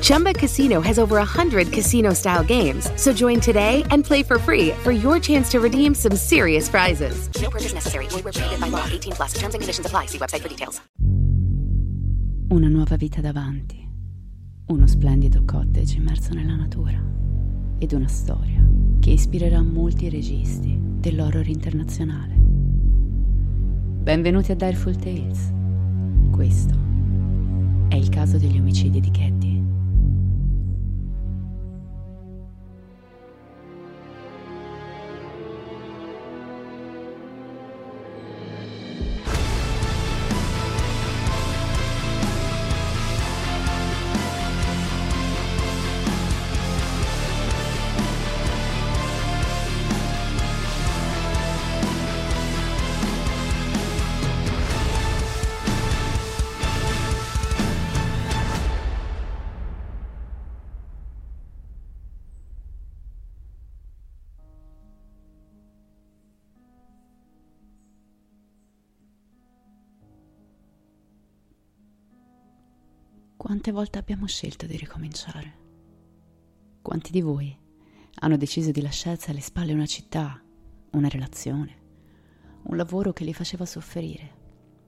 Chumba Casino has over 100 casino style games. So join today and play for free for your chance to redeem some serious prizes. No purchase necessary. Void prohibited by law. 18 plus. Terms and conditions apply. See website for details. Una nuova vita davanti, uno splendido cottage immerso nella natura ed una storia che ispirerà molti registi dell'horror internazionale. Benvenuti a Direful Tales. Questo è il caso degli omicidi di Caddy. Quante volte abbiamo scelto di ricominciare? Quanti di voi hanno deciso di lasciarsi alle spalle una città, una relazione, un lavoro che li faceva soffrire,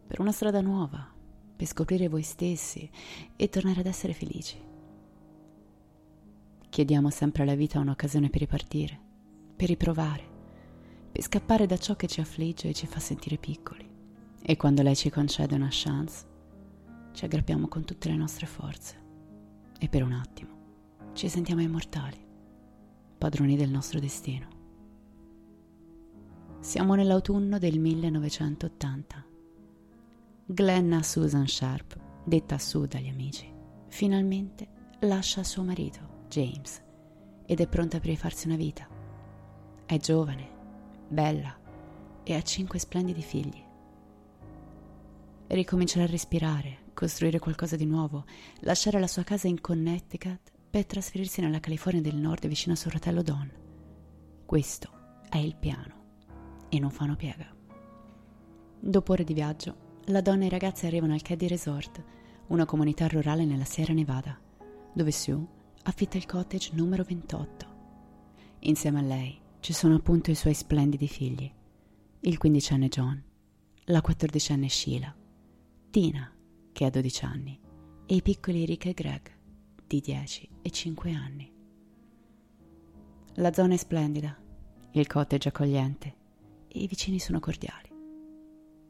per una strada nuova, per scoprire voi stessi e tornare ad essere felici? Chiediamo sempre alla vita un'occasione per ripartire, per riprovare, per scappare da ciò che ci affligge e ci fa sentire piccoli. E quando lei ci concede una chance, ci aggrappiamo con tutte le nostre forze e per un attimo ci sentiamo immortali, padroni del nostro destino. Siamo nell'autunno del 1980. Glenna Susan Sharp, detta Sue dagli amici, finalmente lascia suo marito, James, ed è pronta per rifarsi una vita. È giovane, bella e ha cinque splendidi figli. Ricomincerà a respirare, costruire qualcosa di nuovo, lasciare la sua casa in Connecticut per trasferirsi nella California del Nord vicino a suo fratello Don. Questo è il piano e non fa una piega. Dopo ore di viaggio, la donna e i ragazzi arrivano al Caddy Resort, una comunità rurale nella Sierra Nevada, dove Sue affitta il cottage numero 28. Insieme a lei ci sono appunto i suoi splendidi figli, il quindicenne John, la quattordicenne Sheila, Tina, che ha 12 anni, e i piccoli Rick e Greg, di 10 e 5 anni. La zona è splendida, il cottage accogliente e i vicini sono cordiali.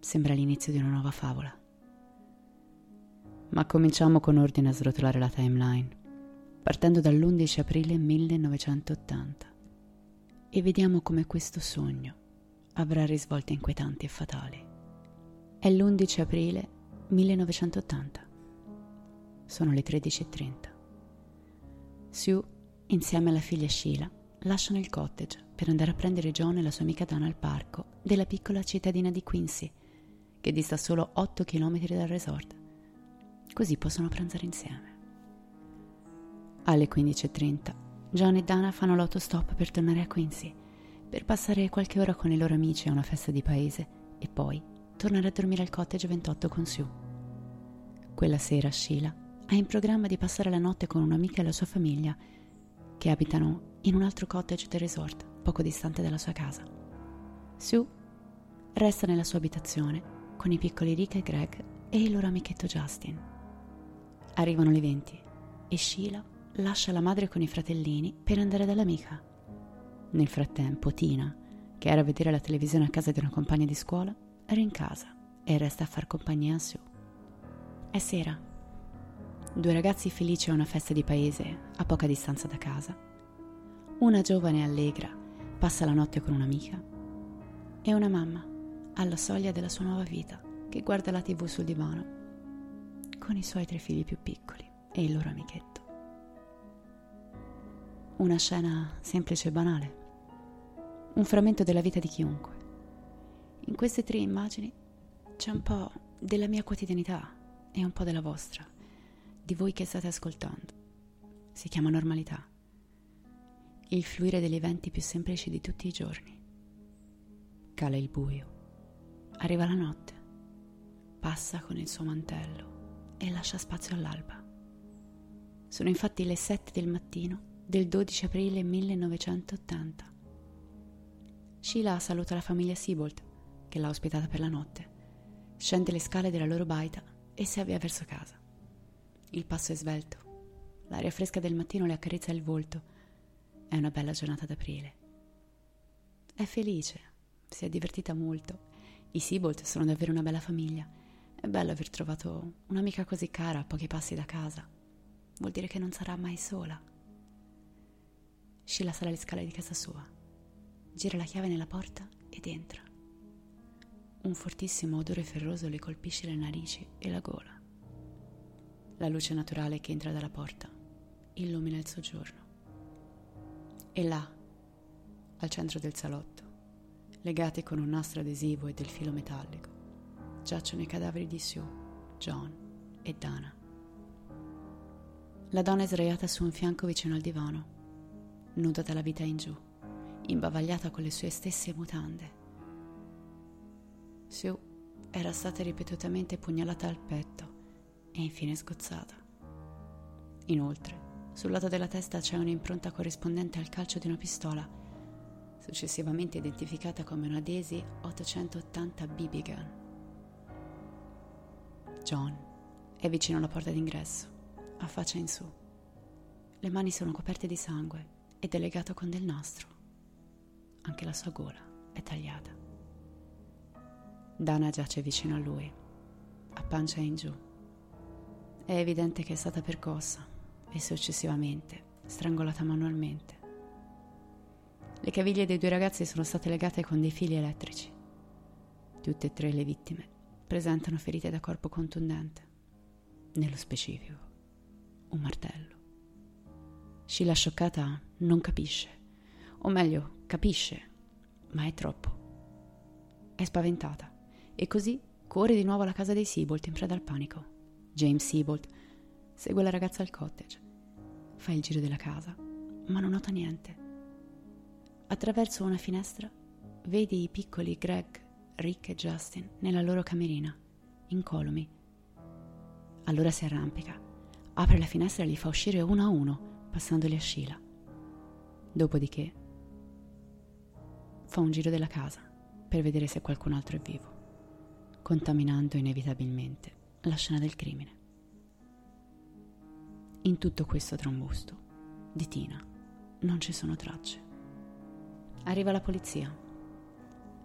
Sembra l'inizio di una nuova favola. Ma cominciamo con ordine a srotolare la timeline, partendo dall'11 aprile 1980, e vediamo come questo sogno avrà risvolte inquietanti e fatali. È l'11 aprile 1980. Sono le 13.30. Sue, insieme alla figlia Sheila, lasciano il cottage per andare a prendere John e la sua amica Dana al parco della piccola cittadina di Quincy, che dista solo 8 km dal resort. Così possono pranzare insieme. Alle 15.30 John e Dana fanno l'autostop per tornare a Quincy, per passare qualche ora con i loro amici a una festa di paese e poi tornare a dormire al cottage 28 con Sue. Quella sera Sheila ha in programma di passare la notte con un'amica e la sua famiglia, che abitano in un altro cottage del resort, poco distante dalla sua casa. Sue resta nella sua abitazione con i piccoli Rick e Greg e il loro amichetto Justin. Arrivano le 20 e Sheila lascia la madre con i fratellini per andare dall'amica. Nel frattempo Tina, che era a vedere la televisione a casa di una compagna di scuola, era in casa e resta a far compagnia a Sue. È sera. Due ragazzi felici a una festa di paese a poca distanza da casa. Una giovane allegra passa la notte con un'amica e una mamma alla soglia della sua nuova vita che guarda la tv sul divano con i suoi tre figli più piccoli e il loro amichetto. Una scena semplice e banale, un frammento della vita di chiunque. In queste tre immagini c'è un po' della mia quotidianità e un po' della vostra, di voi che state ascoltando. Si chiama normalità. Il fluire degli eventi più semplici di tutti i giorni. Cala il buio. Arriva la notte. Passa con il suo mantello e lascia spazio all'alba. Sono infatti le sette del mattino del 12 aprile 1980. Sheila saluta la famiglia Siebold, che l'ha ospitata per la notte, scende le scale della loro baita e si avvia verso casa. Il passo è svelto, l'aria fresca del mattino le accarezza il volto. È una bella giornata d'aprile. È felice, si è divertita molto. I Siebold sono davvero una bella famiglia. È bello aver trovato un'amica così cara a pochi passi da casa. Vuol dire che non sarà mai sola. Scilla sale le scale di casa sua, gira la chiave nella porta ed entra. Un fortissimo odore ferroso le colpisce le narici e la gola. La luce naturale che entra dalla porta illumina il soggiorno. E là, al centro del salotto, legati con un nastro adesivo e del filo metallico, giacciono i cadaveri di Sue, John e Dana. La donna è sdraiata su un fianco vicino al divano nuda dalla vita in giù, imbavagliata con le sue stesse mutande. Sue era stata ripetutamente pugnalata al petto e infine sgozzata. Inoltre, sul lato della testa c'è un'impronta corrispondente al calcio di una pistola, successivamente identificata come una Daisy 880 BB gun. John è vicino alla porta d'ingresso, a faccia in su. Le mani sono coperte di sangue ed è legato con del nastro. Anche la sua gola è tagliata. Dana giace vicino a lui, a pancia in giù. È evidente che è stata percossa e successivamente strangolata manualmente. Le caviglie dei due ragazzi sono state legate con dei fili elettrici. Tutte e tre le vittime presentano ferite da corpo contundente. Nello specifico, un martello. Sheila scioccata non capisce, o meglio, capisce, ma è troppo. È spaventata e così corre di nuovo alla casa dei Seabolt in preda al panico. James Seabolt segue la ragazza al cottage, fa il giro della casa, ma non nota niente. Attraverso una finestra vede i piccoli Greg, Rick e Justin nella loro camerina, incolumi. Allora si arrampica, apre la finestra e li fa uscire uno a uno passandoli a Sheila. Dopodiché fa un giro della casa per vedere se qualcun altro è vivo, contaminando inevitabilmente la scena del crimine. In tutto questo trambusto di Tina non ci sono tracce. Arriva la polizia.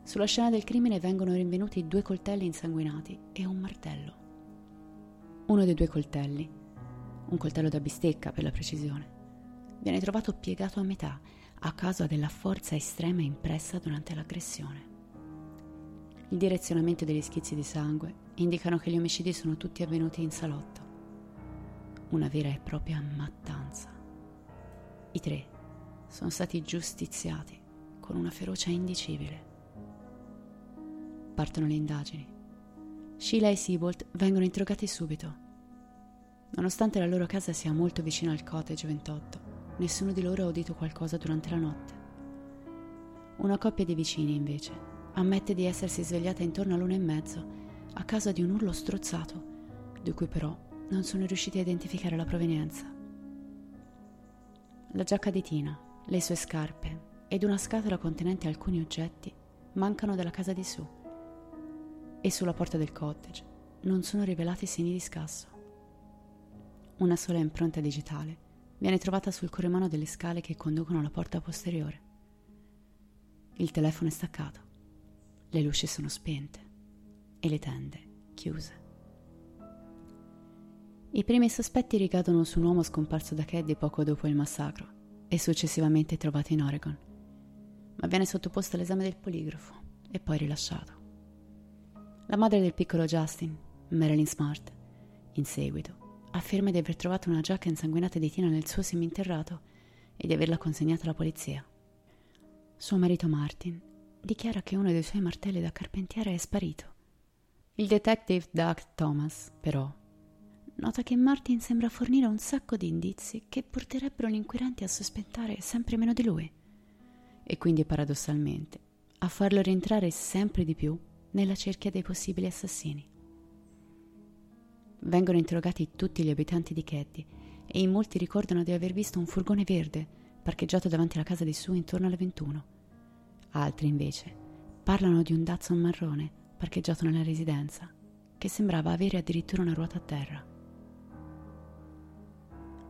Sulla scena del crimine vengono rinvenuti due coltelli insanguinati e un martello. Uno dei due coltelli, un coltello da bistecca per la precisione, viene trovato piegato a metà a causa della forza estrema impressa durante l'aggressione. Il direzionamento degli schizzi di sangue indicano che gli omicidi sono tutti avvenuti in salotto. Una vera e propria mattanza. I tre sono stati giustiziati con una ferocia indicibile. Partono le indagini. Sheila e Siebold vengono interrogati subito. Nonostante la loro casa sia molto vicina al cottage 28, nessuno di loro ha udito qualcosa durante la notte. Una coppia di vicini, invece, ammette di essersi svegliata intorno all'una e mezzo a causa di un urlo strozzato, di cui però non sono riusciti a identificare la provenienza. La giacca di Tina, le sue scarpe ed una scatola contenente alcuni oggetti mancano dalla casa di su e sulla porta del cottage non sono rivelati segni di scasso. Una sola impronta digitale viene trovata sul corremano delle scale che conducono alla porta posteriore. Il telefono è staccato, le luci sono spente e le tende chiuse. I primi sospetti ricadono su un uomo scomparso da Caddy poco dopo il massacro e successivamente trovato in Oregon, ma viene sottoposto all'esame del poligrafo e poi rilasciato. La madre del piccolo Justin, Marilyn Smart, in seguito, afferma di aver trovato una giacca insanguinata di Tina nel suo seminterrato e di averla consegnata alla polizia. Suo marito Martin dichiara che uno dei suoi martelli da carpentiere è sparito. Il detective Doug Thomas, però, nota che Martin sembra fornire un sacco di indizi che porterebbero gli inquirenti a sospettare sempre meno di lui e quindi paradossalmente a farlo rientrare sempre di più nella cerchia dei possibili assassini. Vengono interrogati tutti gli abitanti di Keddy e in molti ricordano di aver visto un furgone verde parcheggiato davanti alla casa di su intorno alle 21. Altri invece parlano di un Datsun marrone parcheggiato nella residenza che sembrava avere addirittura una ruota a terra.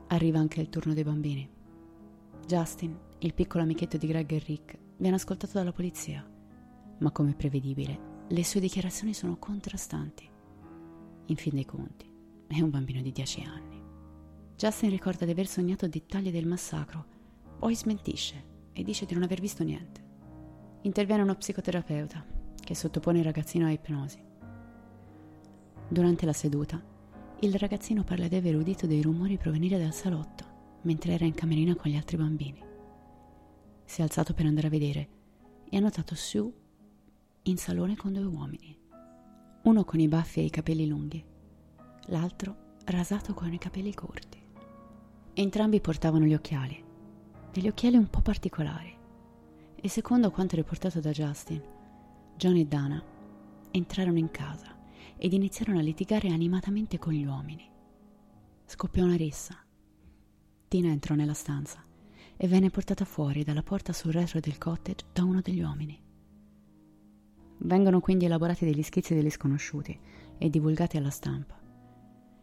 Arriva anche il turno dei bambini. Justin, il piccolo amichetto di Greg e Rick, viene ascoltato dalla polizia, ma come prevedibile le sue dichiarazioni sono contrastanti. In fin dei conti, è un bambino di 10 anni. Justin ricorda di aver sognato dettagli del massacro, poi smentisce e dice di non aver visto niente. Interviene uno psicoterapeuta che sottopone il ragazzino a ipnosi. Durante la seduta, il ragazzino parla di aver udito dei rumori provenire dal salotto mentre era in camerina con gli altri bambini. Si è alzato per andare a vedere e ha notato Sue in salone con due uomini uno con i baffi e i capelli lunghi, l'altro rasato con i capelli corti. Entrambi portavano gli occhiali, degli occhiali un po' particolari, e secondo quanto riportato da Justin, John e Dana entrarono in casa ed iniziarono a litigare animatamente con gli uomini. Scoppiò una rissa. Tina entrò nella stanza e venne portata fuori dalla porta sul retro del cottage da uno degli uomini. Vengono quindi elaborati degli schizzi degli sconosciuti e divulgati alla stampa.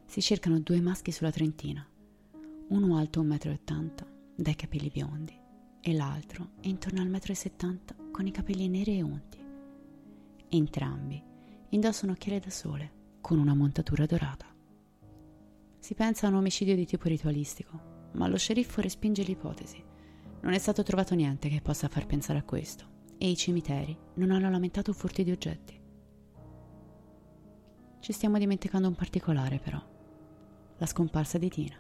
Si cercano due maschi sulla Trentina, uno alto 1,80 m, dai capelli biondi, e l'altro intorno al 1,70 m con i capelli neri e unti. Entrambi indossano occhiali da sole con una montatura dorata. Si pensa a un omicidio di tipo ritualistico, ma lo sceriffo respinge l'ipotesi. Non è stato trovato niente che possa far pensare a questo e i cimiteri non hanno lamentato furti di oggetti. Ci stiamo dimenticando un particolare però, la scomparsa di Tina.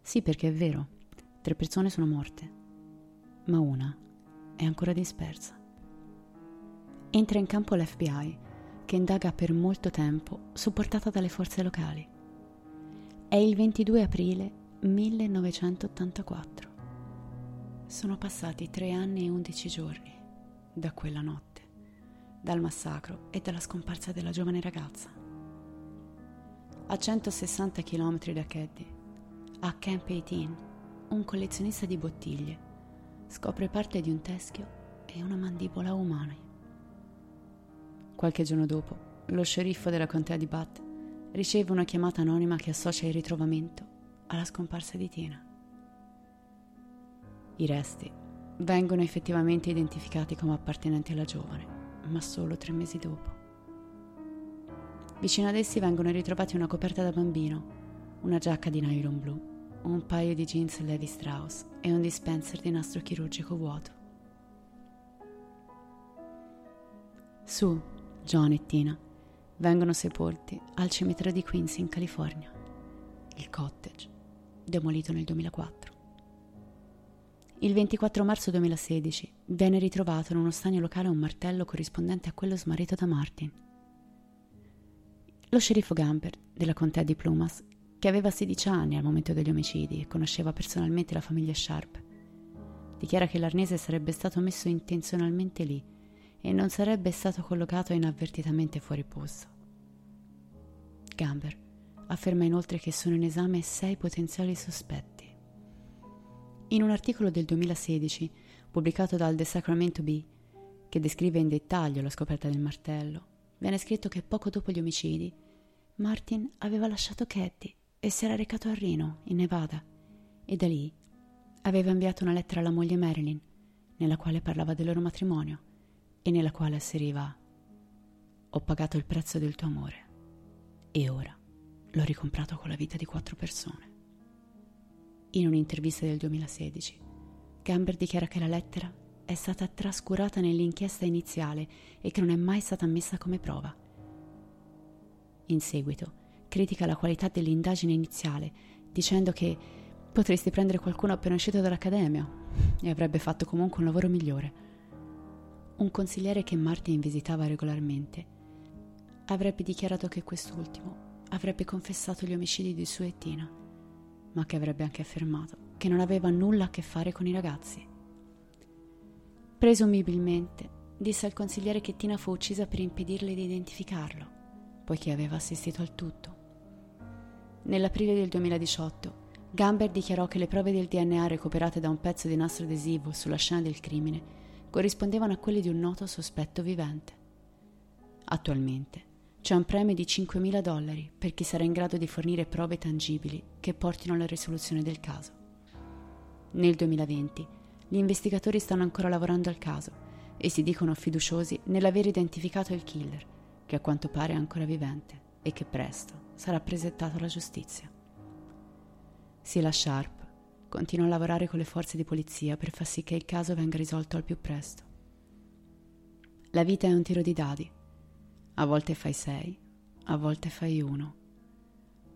Sì, perché è vero, tre persone sono morte, ma una è ancora dispersa. Entra in campo l'FBI, che indaga per molto tempo, supportata dalle forze locali. È il 22 aprile 1984. Sono passati tre anni e undici giorni da quella notte, dal massacro e dalla scomparsa della giovane ragazza. A 160 km da Keddy, a Camp 18, un collezionista di bottiglie scopre parte di un teschio e una mandibola umana. Qualche giorno dopo, lo sceriffo della contea di Bath riceve una chiamata anonima che associa il ritrovamento alla scomparsa di Tina. I resti vengono effettivamente identificati come appartenenti alla giovane, ma solo tre mesi dopo. Vicino ad essi vengono ritrovati una coperta da bambino, una giacca di nylon blu, un paio di jeans Levi Strauss e un dispenser di nastro chirurgico vuoto. Su, John e Tina vengono sepolti al cimitero di Quincy in California, il cottage, demolito nel 2004. Il 24 marzo 2016 viene ritrovato in uno stagno locale un martello corrispondente a quello smarrito da Martin. Lo sceriffo Gamper della contea di Plumas che aveva 16 anni al momento degli omicidi e conosceva personalmente la famiglia Sharp. Dichiara che l'arnese sarebbe stato messo intenzionalmente lì e non sarebbe stato collocato inavvertitamente fuori posto. Gamber afferma inoltre che sono in esame sei potenziali sospetti. In un articolo del 2016 pubblicato dal The Sacramento Bee, che descrive in dettaglio la scoperta del martello, viene scritto che poco dopo gli omicidi Martin aveva lasciato Katie e si era recato a Reno, in Nevada, e da lì aveva inviato una lettera alla moglie Marilyn, nella quale parlava del loro matrimonio e nella quale asseriva Ho pagato il prezzo del tuo amore e ora l'ho ricomprato con la vita di quattro persone. In un'intervista del 2016, Gamber dichiara che la lettera è stata trascurata nell'inchiesta iniziale e che non è mai stata messa come prova. In seguito, critica la qualità dell'indagine iniziale, dicendo che potresti prendere qualcuno appena uscito dall'accademia e avrebbe fatto comunque un lavoro migliore. Un consigliere che Martin visitava regolarmente avrebbe dichiarato che quest'ultimo avrebbe confessato gli omicidi di sua e Tina, ma che avrebbe anche affermato che non aveva nulla a che fare con i ragazzi. Presumibilmente disse al consigliere che Tina fu uccisa per impedirle di identificarlo, poiché aveva assistito al tutto. Nell'aprile del 2018, Gamber dichiarò che le prove del DNA recuperate da un pezzo di nastro adesivo sulla scena del crimine corrispondevano a quelle di un noto sospetto vivente. Attualmente c'è un premio di 5.000 dollari per chi sarà in grado di fornire prove tangibili che portino alla risoluzione del caso. Nel 2020 gli investigatori stanno ancora lavorando al caso e si dicono fiduciosi nell'aver identificato il killer, che a quanto pare è ancora vivente e che presto sarà presentato alla giustizia. Sila Sharp continua a lavorare con le forze di polizia per far sì che il caso venga risolto al più presto. La vita è un tiro di dadi a volte fai sei, a volte fai uno.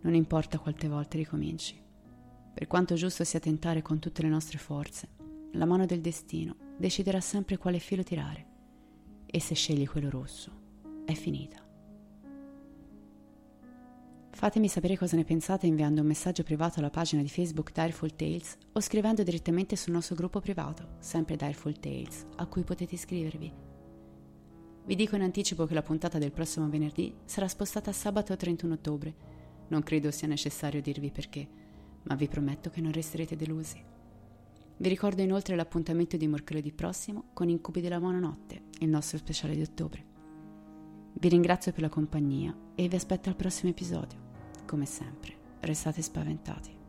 Non importa quante volte ricominci. Per quanto giusto sia tentare con tutte le nostre forze, la mano del destino deciderà sempre quale filo tirare. E se scegli quello rosso, è finita. Fatemi sapere cosa ne pensate inviando un messaggio privato alla pagina di Facebook Direful Tales o scrivendo direttamente sul nostro gruppo privato, sempre Direful Tales, a cui potete iscrivervi vi dico in anticipo che la puntata del prossimo venerdì sarà spostata a sabato 31 ottobre. Non credo sia necessario dirvi perché, ma vi prometto che non resterete delusi. Vi ricordo inoltre l'appuntamento di mercoledì prossimo con Incubi della Buonanotte, il nostro speciale di ottobre. Vi ringrazio per la compagnia e vi aspetto al prossimo episodio. Come sempre, restate spaventati.